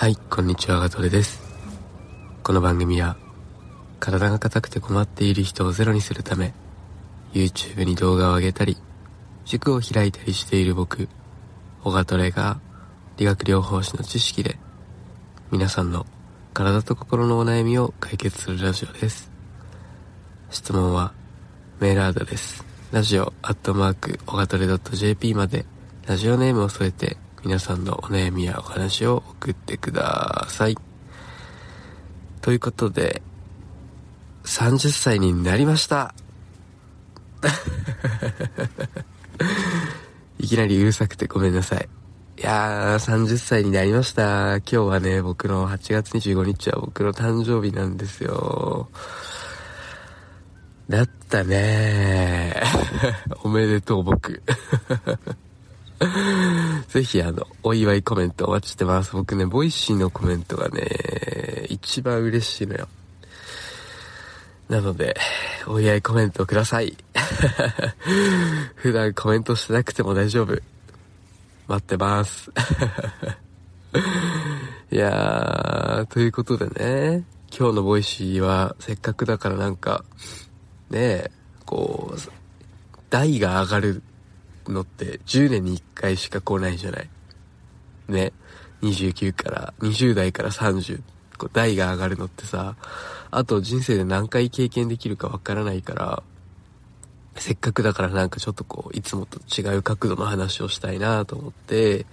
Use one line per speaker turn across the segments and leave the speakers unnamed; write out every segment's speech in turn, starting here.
はいこんにちはガトレです。この番組は体が硬くて困っている人をゼロにするため YouTube に動画を上げたり塾を開いたりしている僕オガトレが理学療法士の知識で皆さんの体と心のお悩みを解決するラジオです。質問はメールアドレスラジオアットマークオガトレ .jp までラジオネームを添えて皆さんのお悩みやお話を送ってください。ということで、30歳になりました。いきなりうるさくてごめんなさい。いやー、30歳になりました。今日はね、僕の8月25日は僕の誕生日なんですよ。だったね おめでとう僕ぜひあの、お祝いコメントお待ちしてます。僕ね、ボイシーのコメントがね、一番嬉しいのよ。なので、お祝いコメントください。普段コメントしてなくても大丈夫。待ってます。いやー、ということでね、今日のボイシーはせっかくだからなんか、ねえ、こう、台が上がるのって10年に1回しか来ないじゃない。ね。29から、20代から30、こう代が上がるのってさ、あと人生で何回経験できるかわからないから、せっかくだからなんかちょっとこう、いつもと違う角度の話をしたいなと思って、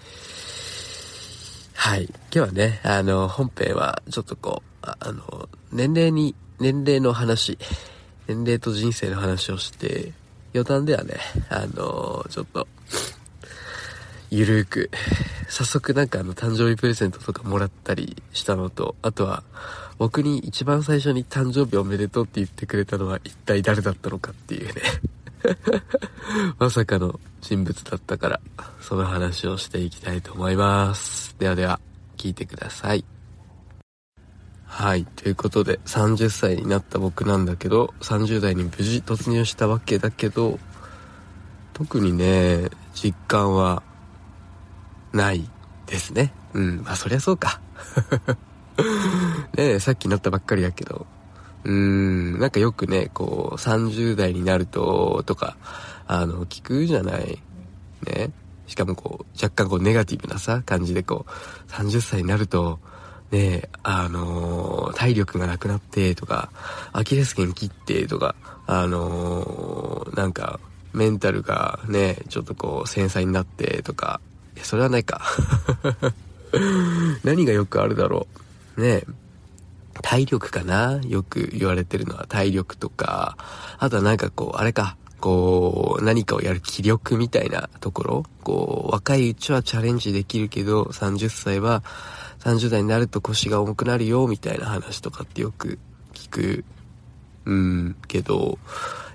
はい。今日はね、あの、本編はちょっとこう、あの、年齢に、年齢の話、年齢と人生の話をして、余談ではね、あのー、ちょっと、ゆるーく、早速なんかあの誕生日プレゼントとかもらったりしたのと、あとは僕に一番最初に誕生日おめでとうって言ってくれたのは一体誰だったのかっていうね まさかの人物だったから、その話をしていきたいと思います。ではでは、聞いてください。はい。ということで、30歳になった僕なんだけど、30代に無事突入したわけだけど、特にね、実感は、ないですね。うん。まあ、そりゃそうか。ねさっきなったばっかりだけど、うーん、なんかよくね、こう、30代になると、とか、あの、聞くじゃない。ね。しかもこう、若干こう、ネガティブなさ、感じでこう、30歳になると、ねあのー、体力がなくなってとか、アキレス腱切ってとか、あのー、なんか、メンタルがね、ちょっとこう、繊細になってとか、いや、それはないか。何がよくあるだろう。ね体力かな？よく言われてるのは体力とか、あとはなんかこう、あれか、こう、何かをやる気力みたいなところ、こう、若いうちはチャレンジできるけど、30歳は、30代になると腰が重くなるよ、みたいな話とかってよく聞く、うん、けど、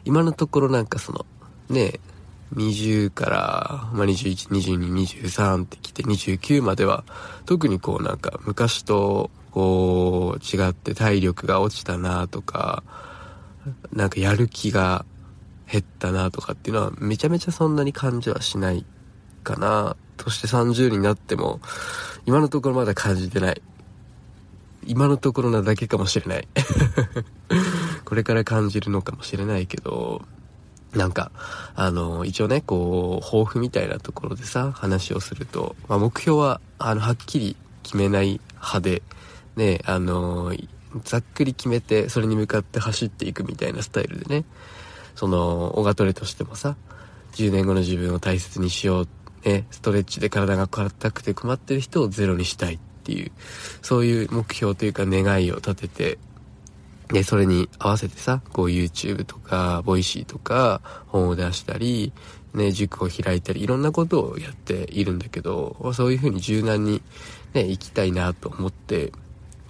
今のところなんかその、ね、20から、まあ、21、22、23ってきて29までは、特にこうなんか昔とこう違って体力が落ちたなとか、なんかやる気が減ったなとかっていうのはめちゃめちゃそんなに感じはしないかな。そして30になっても、今のところまだ感じてない。今のところなだけかもしれない。これから感じるのかもしれないけど、なんか、あの、一応ね、こう、抱負みたいなところでさ、話をすると、まあ、目標は、あの、はっきり決めない派で、ね、あの、ざっくり決めて、それに向かって走っていくみたいなスタイルでね、その、オガトレとしてもさ、10年後の自分を大切にしようっね、ストレッチで体が硬くて困ってる人をゼロにしたいっていう、そういう目標というか願いを立てて、で、それに合わせてさ、こう YouTube とか、ボイシーとか、本を出したり、ね、塾を開いたり、いろんなことをやっているんだけど、そういうふうに柔軟にね、行きたいなと思って、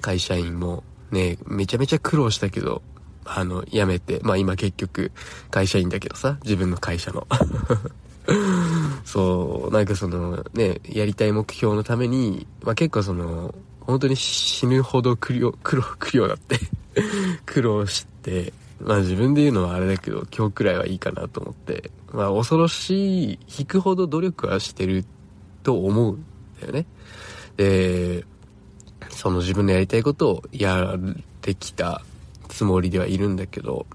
会社員もね、めちゃめちゃ苦労したけど、あの、辞めて、まあ今結局会社員だけどさ、自分の会社の。そう、なんかそのね、やりたい目標のために、まあ結構その、本当に死ぬほど苦労、苦労、苦労だって 苦労して、まあ自分で言うのはあれだけど、今日くらいはいいかなと思って、まあ恐ろしい、引くほど努力はしてると思うんだよね。で、その自分のやりたいことをやってきたつもりではいるんだけど、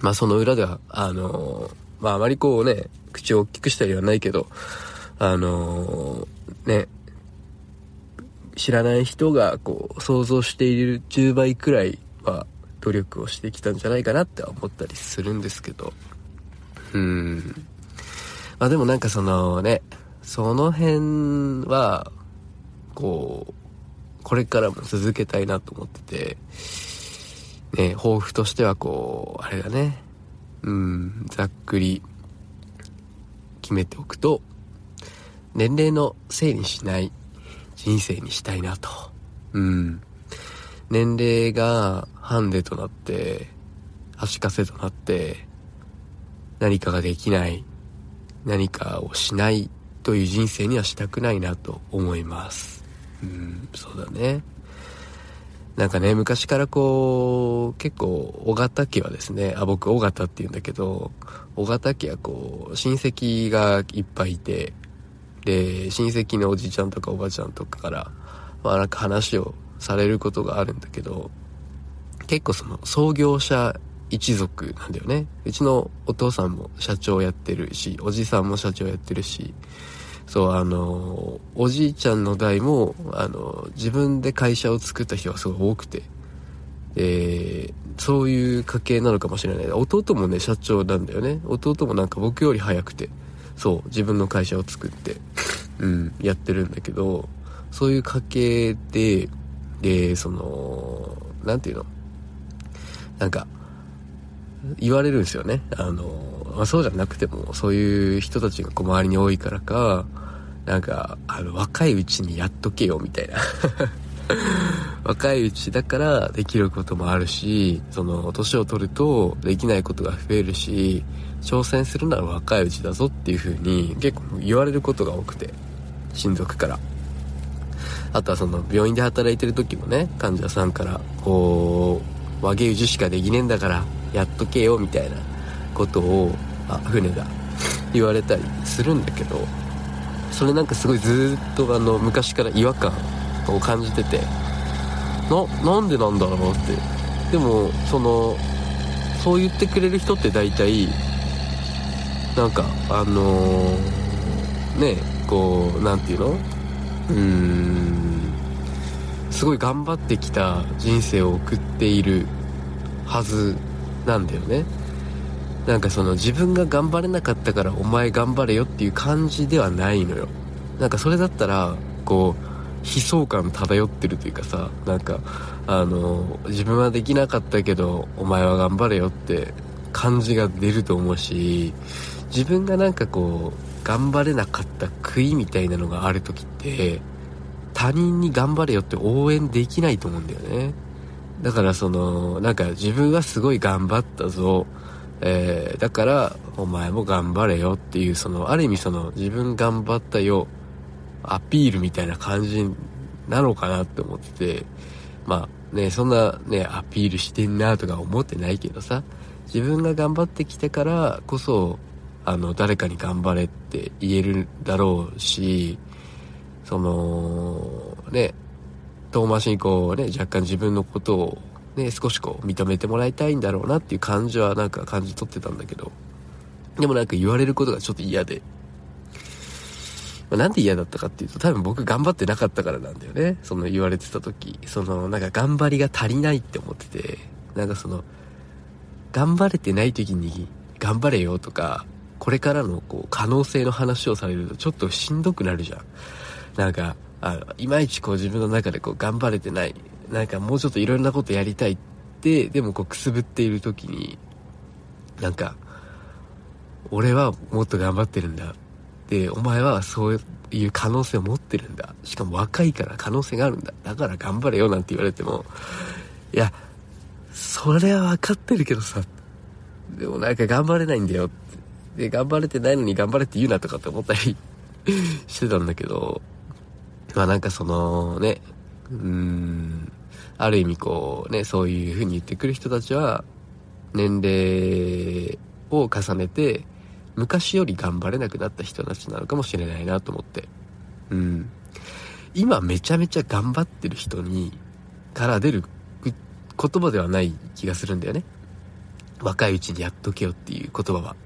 まあその裏では、あのまああまりこうね、口を大きくしたりはないけど、あのね、知らない人がこう想像している10倍くらいは努力をしてきたんじゃないかなって思ったりするんですけど、うん。まあでもなんかそのね、その辺は、こう、これからも続けたいなと思ってて、ね、抱負としてはこう、あれだね、うん、ざっくり決めておくと、年齢のせいにしない人生にしたいなと。うん。年齢がハンデとなって、足かせとなって、何かができない、何かをしないという人生にはしたくないなと思います。うん、そうだね。なんかね、昔からこう、結構、小型家はですね、あ、僕、小型って言うんだけど、小型家はこう、親戚がいっぱいいて、で、親戚のおじちゃんとかおばちゃんとかから、まあなんか話をされることがあるんだけど、結構その創業者一族なんだよね。うちのお父さんも社長やってるし、おじさんも社長やってるし、そう、あの、おじいちゃんの代も、あの、自分で会社を作った人がすごい多くて、で、そういう家系なのかもしれない。弟もね、社長なんだよね。弟もなんか僕より早くて、そう、自分の会社を作って、うん、やってるんだけど、そういう家系で、で、その、なんていうの？なんか、言われるんですよね。あの、まあ、そうじゃなくても、そういう人たちがこう周りに多いからか、なんか、あの、若いうちにやっとけよ、みたいな。若いうちだからできることもあるし、その、年を取るとできないことが増えるし、挑戦するなら若いうちだぞっていう風に結構言われることが多くて、親族から。あとはその、病院で働いてる時もね、患者さんから、こう、和牛しかできねえんだから、やっとけよ、みたいなことを、あ、船だ、言われたりするんだけど、それなんかすごいずっとあの、昔から違和感を感じてて、な、なんでなんだろうって。でも、その、そう言ってくれる人って大体、なんか、あのー、ね、こう、なんていうの？うーん、すごい頑張ってきた人生を送っているはずなんだよね。なんかその自分が頑張れなかったからお前頑張れよっていう感じではないのよ。なんかそれだったら、こう、悲壮感漂ってるというかさ、なんか、あの、自分はできなかったけど、お前は頑張れよって感じが出ると思うし、自分がなんかこう、頑張れなかった悔いみたいなのがある時って、他人に頑張れよって応援できないと思うんだよね。だからその、なんか自分はすごい頑張ったぞ。えー、だから、お前も頑張れよっていう、その、ある意味その、自分頑張ったよ、アピールみたいな感じなのかなって思ってて、まあね、そんなね、アピールしてんなとか思ってないけどさ、自分が頑張ってきてからこそ、あの、誰かに頑張れって言えるだろうし、その、ね、遠回しにこうね、若干自分のことをね、少しこう認めてもらいたいんだろうなっていう感じはなんか感じ取ってたんだけど、でもなんか言われることがちょっと嫌で、まあ、なんで嫌だったかっていうと多分僕頑張ってなかったからなんだよね。その言われてた時、そのなんか頑張りが足りないって思ってて、なんかその、頑張れてない時に頑張れよとか、これからのこう可能性の話をされるとちょっとしんどくなるじゃん。なんか、あの、いまいちこう自分の中でこう頑張れてない。なんかもうちょっといろんなことやりたいって、でもこうくすぶっている時に、なんか、俺はもっと頑張ってるんだ。で、お前はそういう可能性を持ってるんだ。しかも若いから可能性があるんだ。だから頑張れよなんて言われても、いや、それは分かってるけどさ、でもなんか頑張れないんだよって。で、頑張れてないのに頑張れって言うなとかって思ったり してたんだけど、まあなんかそのね、うーん、ある意味こうね、そういう風に言ってくる人たちは、年齢を重ねて、昔より頑張れなくなった人たちなのかもしれないなと思って。うん。今めちゃめちゃ頑張ってる人に、から出る言葉ではない気がするんだよね。若いうちにやっとけよっていう言葉は。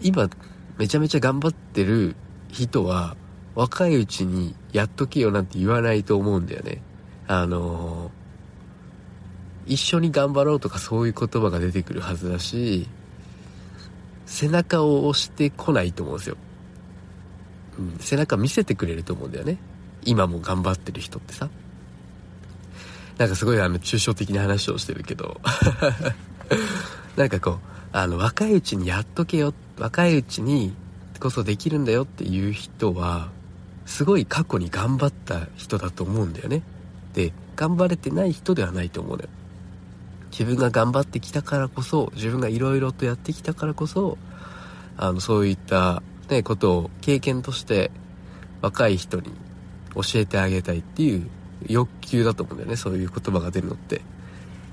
今、めちゃめちゃ頑張ってる人は、若いうちにやっとけよなんて言わないと思うんだよね。あの、一緒に頑張ろうとかそういう言葉が出てくるはずだし、背中を押してこないと思うんですよ。うん、背中見せてくれると思うんだよね。今も頑張ってる人ってさ。なんかすごいあの抽象的な話をしてるけど なんかこう、あの若いうちにやっとけよ、若いうちにこそできるんだよっていう人は、すごい過去に頑張った人だと思うんだよね。で、頑張れてない人ではないと思うのよ。自分が頑張ってきたからこそ、自分が色々とやってきたからこそ、あの、そういったね、ことを経験として若い人に教えてあげたいっていう欲求だと思うんだよね、そういう言葉が出るのって。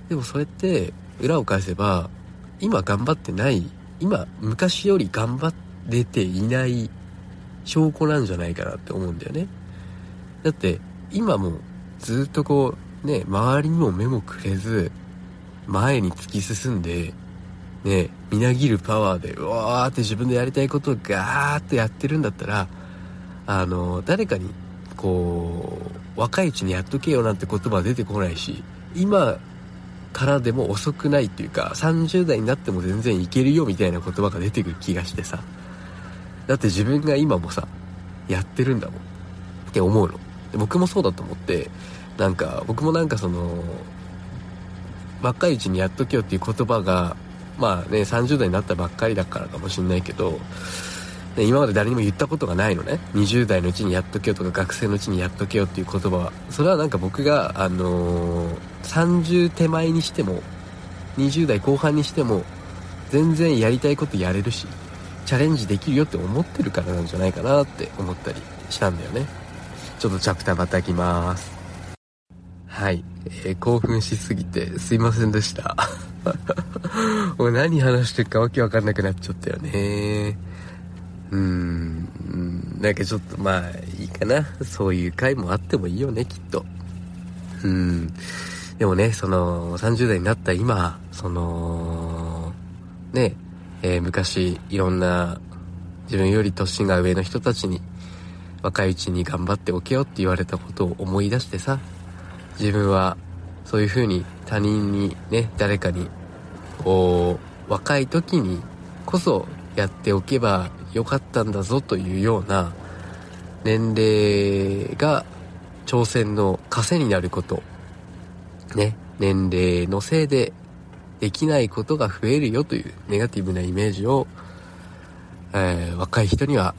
でもそれって、裏を返せば、今頑張ってない、今、昔より頑張れていない証拠なんじゃないかなって思うんだよね。だって、今もずっとこう、ね、周りにも目もくれず、前に突き進んで、ね、みなぎるパワーで、うわーって自分でやりたいことをガーッとやってるんだったら、あの、誰かに、こう、若いうちにやっとけよなんて言葉は出てこないし、今からでも遅くないっていうか、30代になっても全然いけるよみたいな言葉が出てくる気がしてさ。だって自分が今もさ、やってるんだもん。って思うの。僕もそうだと思って、なんか、僕もなんかその、若いうちにやっとけよっていう言葉が、まあね、30代になったばっかりだからかもしんないけど、ね、今まで誰にも言ったことがないのね。20代のうちにやっとけよとか学生のうちにやっとけよっていう言葉は。それはなんか僕が、あのー、30手前にしても、20代後半にしても、全然やりたいことやれるし、チャレンジできるよって思ってるからなんじゃないかなって思ったりしたんだよね。ちょっとチャプターまたきます。はい。えー、興奮しすぎてすいませんでした。もう何話してるかわけわかんなくなっちゃったよね。うーん、なんかちょっとまあいいかな。そういう回もあってもいいよね、きっと。うん。でもね、その30代になった今、その、ね、えー、昔いろんな自分より年が上の人たちに若いうちに頑張っておけよって言われたことを思い出してさ、自分はそういう風に他人にね、誰かに、こう、若い時にこそやっておけばよかったんだぞというような年齢が挑戦の枷になること。ね、年齢のせいでできないことが増えるよというネガティブなイメージを、えー、若い人には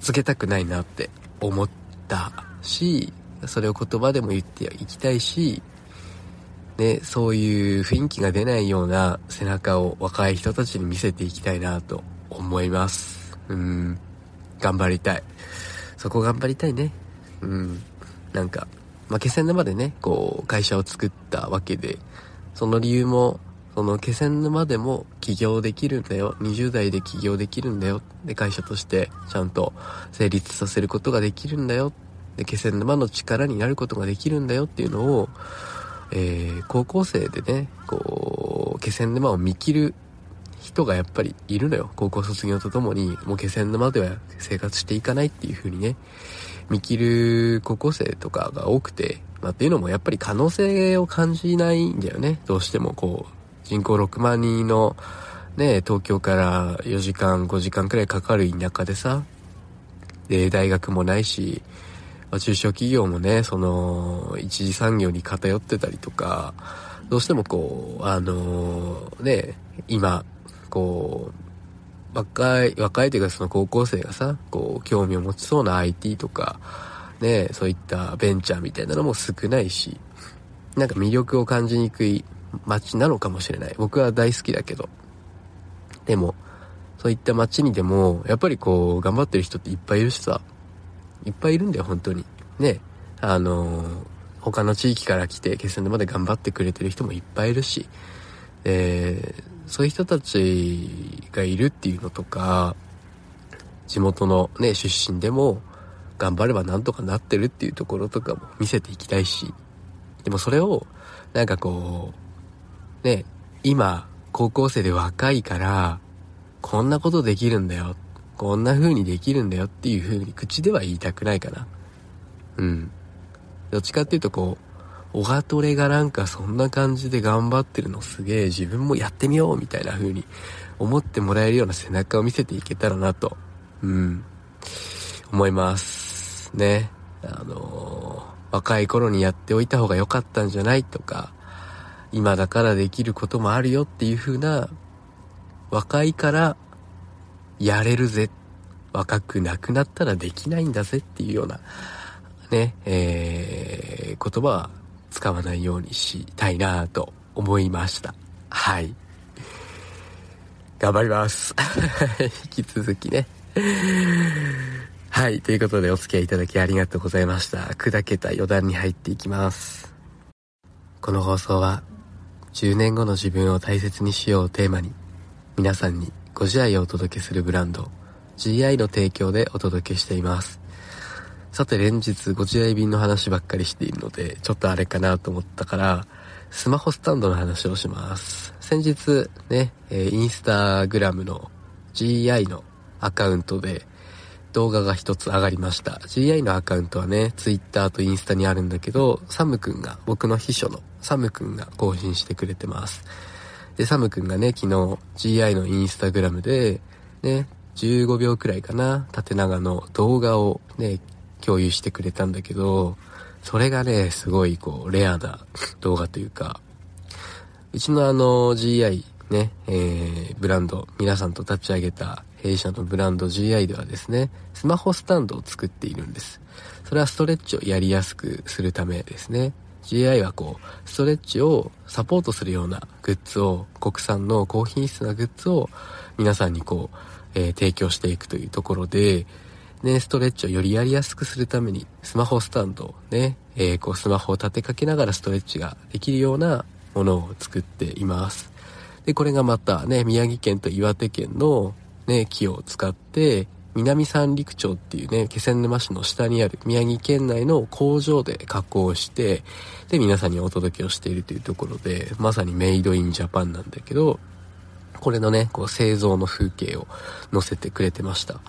つけたくないなって思ったし、それを言葉でも言っていきたいし、ね、そういう雰囲気が出ないような背中を若い人たちに見せていきたいなと思います。うん。頑張りたい。そこ頑張りたいね。うん。なんか、まあ、気仙沼でね、こう、会社を作ったわけで、その理由も、その気仙沼でも起業できるんだよ。20代で起業できるんだよ。で、会社としてちゃんと成立させることができるんだよ。で、気仙沼の力になることができるんだよっていうのを、えー、高校生でね、こう、気仙沼を見切る人がやっぱりいるのよ。高校卒業とともに、もう気仙沼では生活していかないっていう風にね、見切る高校生とかが多くて、まあっていうのもやっぱり可能性を感じないんだよね。どうしてもこう、人口6万人のね、東京から4時間、5時間くらいかかる田舎でさ、で、大学もないし、中小企業もね、その、一次産業に偏ってたりとか、どうしてもこう、あのー、ね、今、こう、若い、若いというかその高校生がさ、こう、興味を持ちそうな IT とか、ね、そういったベンチャーみたいなのも少ないし、なんか魅力を感じにくい街なのかもしれない。僕は大好きだけど。でも、そういった街にでも、やっぱりこう、頑張ってる人っていっぱいいるしさ、いっぱいいるんだよ、本当に。ね。あのー、他の地域から来て、決戦でまで頑張ってくれてる人もいっぱいいるし、え、そういう人たちがいるっていうのとか、地元のね、出身でも、頑張ればなんとかなってるっていうところとかも見せていきたいし、でもそれを、なんかこう、ね、今、高校生で若いから、こんなことできるんだよ。こんな風にできるんだよっていう風に口では言いたくないかな。うん。どっちかっていうとこう、オガトレがなんかそんな感じで頑張ってるのすげえ自分もやってみようみたいな風に思ってもらえるような背中を見せていけたらなと、うん、思います。ね。あのー、若い頃にやっておいた方が良かったんじゃないとか、今だからできることもあるよっていう風な、若いからやれるぜ。若くなくなったらできないんだぜっていうような、ね、えー、言葉は使わないようにしたいなと思いました。はい。頑張ります。引き続きね。はい。ということでお付き合いいただきありがとうございました。砕けた余談に入っていきます。この放送は、10年後の自分を大切にしようをテーマに、皆さんにご自愛をお届けするブランド、GI の提供でお届けしています。さて連日ご自愛便の話ばっかりしているので、ちょっとあれかなと思ったから、スマホスタンドの話をします。先日ね、えインスタグラムの GI のアカウントで動画が一つ上がりました。GI のアカウントはね、Twitter とインスタにあるんだけど、サムくんが、僕の秘書のサムくんが更新してくれてます。で、サムくんがね、昨日 GI のインスタグラムで、ね、15秒くらいかな、縦長の動画をね、共有してくれたんだけど、それがね、すごいこう、レアな動画というか、うちのあの GI ね、えー、ブランド、皆さんと立ち上げた弊社のブランド GI ではですね、スマホスタンドを作っているんです。それはストレッチをやりやすくするためですね。GI はこう、ストレッチをサポートするようなグッズを、国産の高品質なグッズを皆さんにこう、えー、提供していくというところで、ね、ストレッチをよりやりやすくするために、スマホスタンドをね、えー、こうスマホを立てかけながらストレッチができるようなものを作っています。で、これがまたね、宮城県と岩手県のね、木を使って、南三陸町っていうね、気仙沼市の下にある宮城県内の工場で加工して、で、皆さんにお届けをしているというところで、まさにメイドインジャパンなんだけど、これのね、こう製造の風景を載せてくれてました。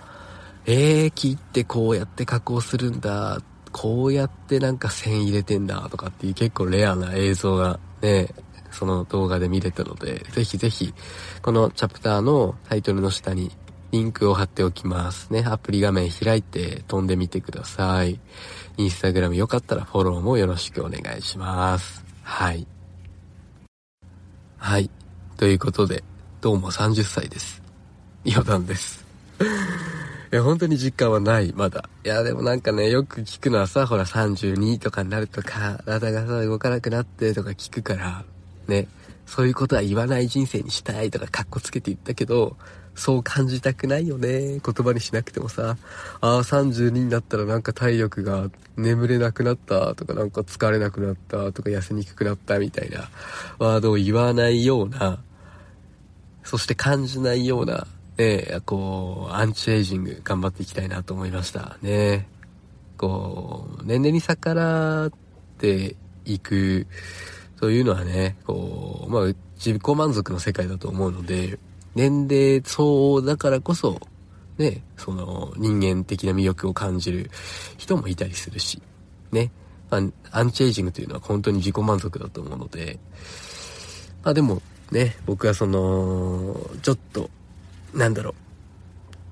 えー、木ってこうやって加工するんだ。こうやってなんか線入れてんだとかっていう結構レアな映像がね、その動画で見れたので、ぜひぜひ、このチャプターのタイトルの下にリンクを貼っておきますね。アプリ画面開いて飛んでみてください。インスタグラムよかったらフォローもよろしくお願いします。はい。はい。ということで、どうも30歳です。余談です。いや、本当に実感はない、まだ。いや、でもなんかね、よく聞くのはさ、ほら32とかになるとか体がさ、動かなくなってとか聞くから、ね、そういうことは言わない人生にしたいとかカッコつけて言ったけど、そう感じたくないよね。言葉にしなくてもさ、ああ、32になったらなんか体力が眠れなくなったとか、なんか疲れなくなったとか、痩せにくくなったみたいな。ワードを言わないような、そして感じないような。ね、こう、アンチエイジング頑張っていきたいなと思いました。ね。こう、年齢に逆らっていく。というのはね、こう、まあ、自己満足の世界だと思うので、年齢相応だからこそ、ね、その人間的な魅力を感じる人もいたりするし、ね、アンチエイジングというのは本当に自己満足だと思うので、まあでもね、僕はその、ちょっとなんだろ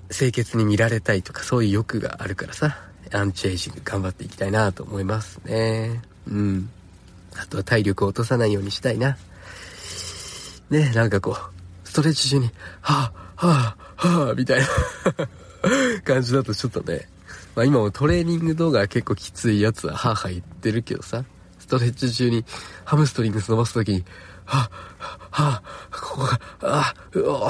う、清潔に見られたいとかそういう欲があるからさ、アンチエイジング頑張っていきたいなと思いますね。うん。あとは体力を落とさないようにしたいな。ね、なんかこう、トレッチ中に、はぁ、はぁ、はぁ、みたいな。感じだとちょっとね、まあ今もトレーニング動画結構きついやつははぁはぁ言ってるけどさ、ストレッチ中にハムストリングス伸ばすときに、はぁ、はぁ、ここが、あ、うお、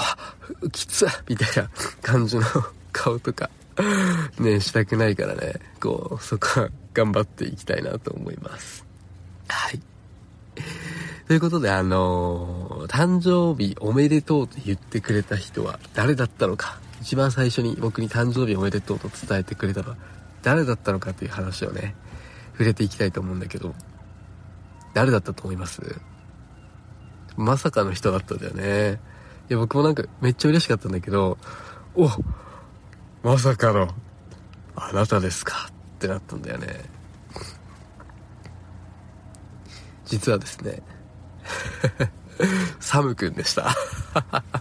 きつみたいな感じの顔とか、ね、したくないからね、こう、そこは頑張っていきたいなと思います。はい。ということで、あのー、誕生日おめでとうと言ってくれた人は誰だったのか。一番最初に僕に誕生日おめでとうと伝えてくれたのは誰だったのかという話をね、触れていきたいと思うんだけど、誰だったと思います？まさかの人だったんだよね。いや、僕もなんかめっちゃ嬉しかったんだけど、おまさかの、あなたですか？ってなったんだよね。実はですね、サムくんでした。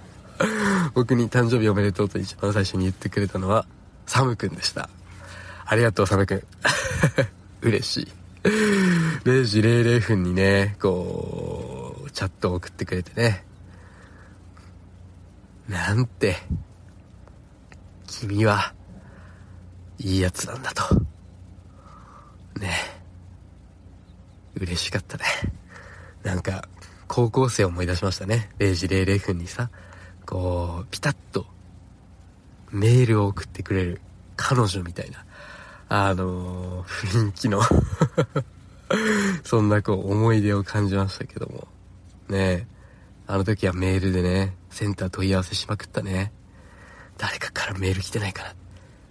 僕に誕生日おめでとうと一番最初に言ってくれたのは、サムくんでした。ありがとう、サムくん。嬉しい。0時00分にね、こう、チャットを送ってくれてね。なんて、君は、いいやつなんだと。ね嬉しかったね。なんか、高校生を思い出しましたね。0時00分にさ、こう、ピタッと、メールを送ってくれる彼女みたいな、あのー、雰囲気の そんなこう、思い出を感じましたけども。ねあの時はメールでね、センター問い合わせしまくったね。誰かからメール来てないかな。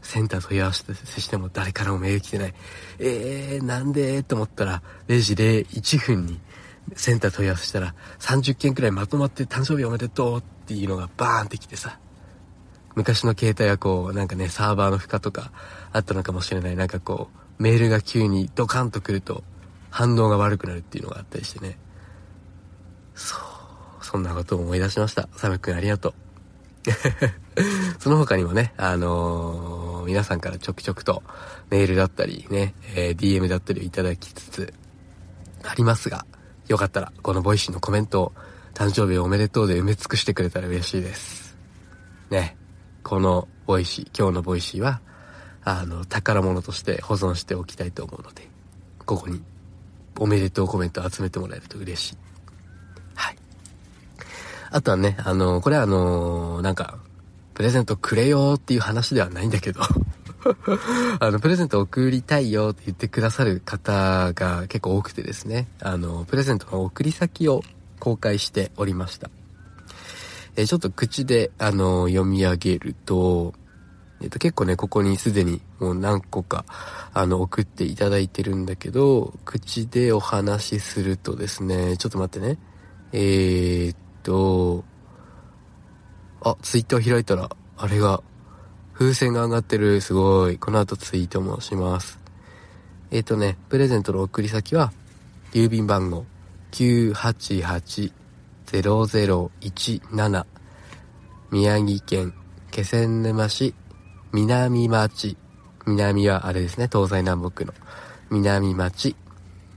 センター問い合わせしても誰からもメール来てない。えー、なんで？と思ったら、0時01分にセンター問い合わせしたら、30件くらいまとまって誕生日おめでとうっていうのがバーンってきてさ。昔の携帯はこう、なんかね、サーバーの負荷とかあったのかもしれない。なんかこう、メールが急にドカンと来ると反応が悪くなるっていうのがあったりしてね。そう。そんなことを思い出しました。サムくんありがとう。その他にもね、あのー、皆さんからちょくちょくとメールだったりね、えー、DM だったりをいただきつつありますが、よかったらこのボイシーのコメントを誕生日おめでとうで埋め尽くしてくれたら嬉しいです。ね。このボイシー、今日のボイシーは、あの、宝物として保存しておきたいと思うので、ここにおめでとうコメントを集めてもらえると嬉しい。はい。あとはね、あの、これはあの、なんか、プレゼントくれよっていう話ではないんだけど、あの、プレゼント送りたいよって言ってくださる方が結構多くてですね、あの、プレゼントの送り先を公開しておりました。えーちょっと口で、あの、読み上げると、えっと、結構ね、ここにすでにもう何個か、あの、送っていただいてるんだけど、口でお話しするとですね、ちょっと待ってね。えー、っと、あ、ツイッター開いたら、あれが、風船が上がってる、すごい。この後ツイートもします。えー、っとね、プレゼントの送り先は、郵便番号988-0017宮城県気仙沼市南町。南はあれですね東西南北の。南町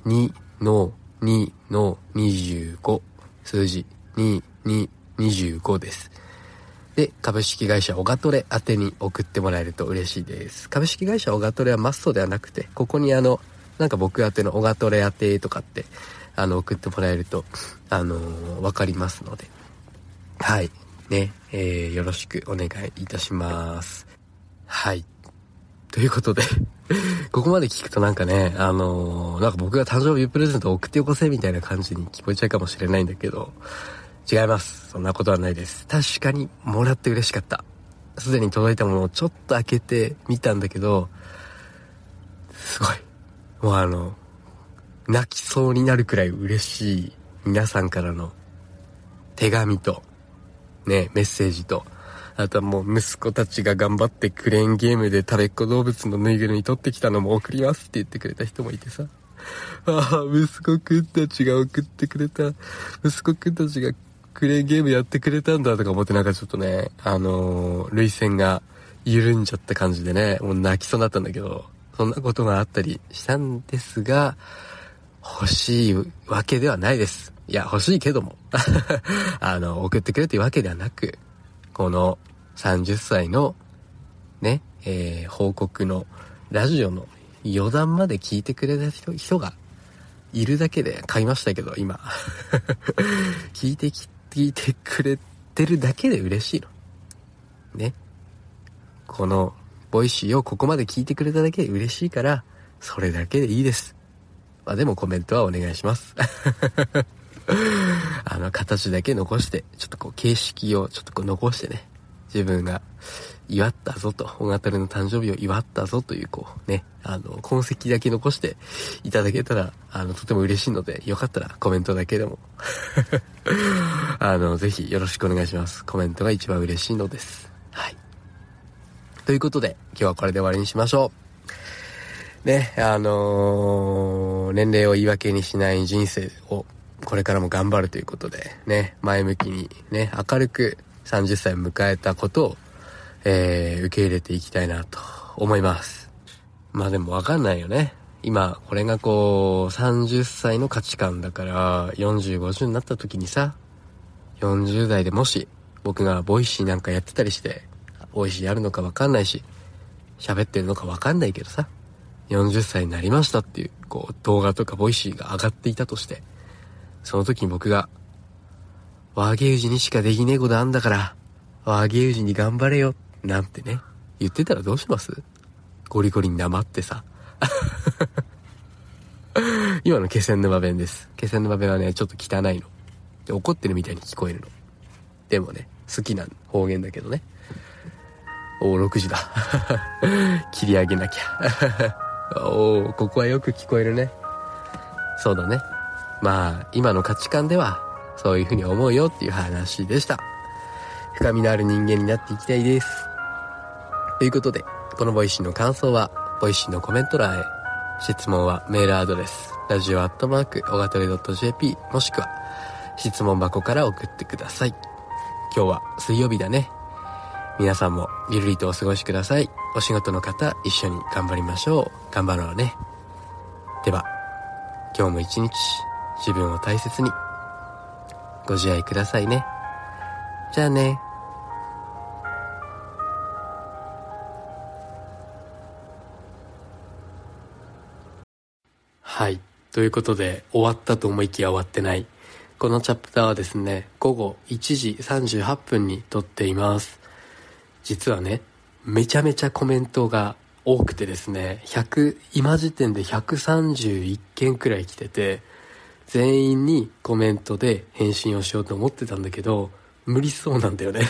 2の2の25数字2225です。で株式会社オガトレ宛てに送ってもらえると嬉しいです。株式会社オガトレはマストではなくてここにあのなんか僕宛てのオガトレ宛てとかってあの送ってもらえるとあのーわかりますので。はい。ね。えー、よろしくお願いいたします。はい。ということで ここまで聞くとなんかね、あのーなんか僕が誕生日プレゼントを送ってよこせみたいな感じに聞こえちゃうかもしれないんだけど、違います。そんなことはないです。確かにもらって嬉しかった。すでに届いたものをちょっと開けてみたんだけど、すごい。もうあの、泣きそうになるくらい嬉しい皆さんからの手紙と、ね、メッセージと、あとはもう息子たちが頑張ってクレーンゲームで食べっ子動物のぬいぐるみ取ってきたのも送りますって言ってくれた人もいてさ。ああ、息子くんたちが送ってくれた。息子くんたちがクレーンゲームやってくれたんだとか思ってなんかちょっとね、あのー、涙腺が緩んじゃった感じでね、もう泣きそうになったんだけど、そんなことがあったりしたんですが、欲しいわけではないです。いや、欲しいけども。あの、送ってくれというわけではなく、この30歳のね、えー報告のラジオの余談まで聞いてくれた人人がいるだけで買いましたけど、今。聞いてき、いてくれてるだけで嬉しいの。ね。この、ボイシーをここまで聞いてくれただけで嬉しいから、それだけでいいです。まあでもコメントはお願いします。あの、形だけ残して、ちょっとこう、形式をちょっとこう残してね、自分が祝ったぞと、オガトレの誕生日を祝ったぞという、こうね、あの、痕跡だけ残していただけたら、あの、とても嬉しいので、よかったらコメントだけでも あの、ぜひよろしくお願いします。コメントが一番嬉しいのです。はい。ということで、今日はこれで終わりにしましょう。ね、あのー、年齢を言い訳にしない人生をこれからも頑張るということで、ね、前向きに、ね、明るく30歳を迎えたことを、えー、受け入れていきたいなと思います。まあでもわかんないよね。今、これがこう、30歳の価値観だから、40、50になった時にさ、40代でもし、僕がボイシーなんかやってたりして、ボイシーやるのかわかんないし、喋ってるのかわかんないけどさ、40歳になりましたっていう、こう、動画とかボイシーが上がっていたとして、その時に僕が、若え衆にしかできねえことあんだから、若え衆に頑張れよ、なんてね、言ってたらどうします？ゴリゴリに黙ってさ。今の気仙沼弁です。気仙沼弁はね、ちょっと汚いの。で怒ってるみたいに聞こえるの。でもね、好きな方言だけどね。おお、6時だ。切り上げなきゃ。おお、ここはよく聞こえるね。そうだね。まあ、今の価値観では、そういうふうに思うよっていう話でした。深みのある人間になっていきたいです。ということで、このボイシーの感想は、ボイシーのコメント欄へ。質問はメールアドレス、ラジオアットマーク、オガトレ .jp、もしくは、質問箱から送ってください。今日は水曜日だね。皆さんもゆるりとお過ごしください。お仕事の方、一緒に頑張りましょう。頑張ろうね。では、今日も一日、自分を大切に。ご自愛くださいね。じゃあね。はい。ということで、終わったと思いきや終わってない。このチャプターはですね、午後1時38分に撮っています。実はね、めちゃめちゃコメントが多くてですね、100、今時点で131件くらい来てて、全員にコメントで返信をしようと思ってたんだけど、無理そうなんだよね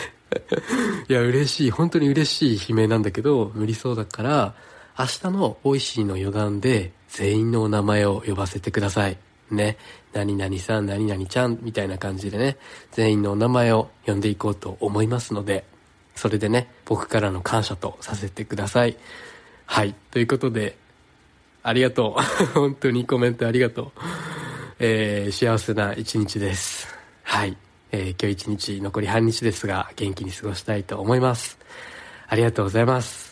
いや、嬉しい。本当に嬉しい悲鳴なんだけど、無理そうだから、明日のボイシーの余談で全員のお名前を呼ばせてください。ね。何々さん、何々ちゃん、みたいな感じでね、全員のお名前を呼んでいこうと思いますので、それでね、僕からの感謝とさせてください。はい。ということで、ありがとう。本当にコメントありがとう。えー、幸せな一日です。はい。えー、今日一日残り半日ですが、元気に過ごしたいと思います。ありがとうございます。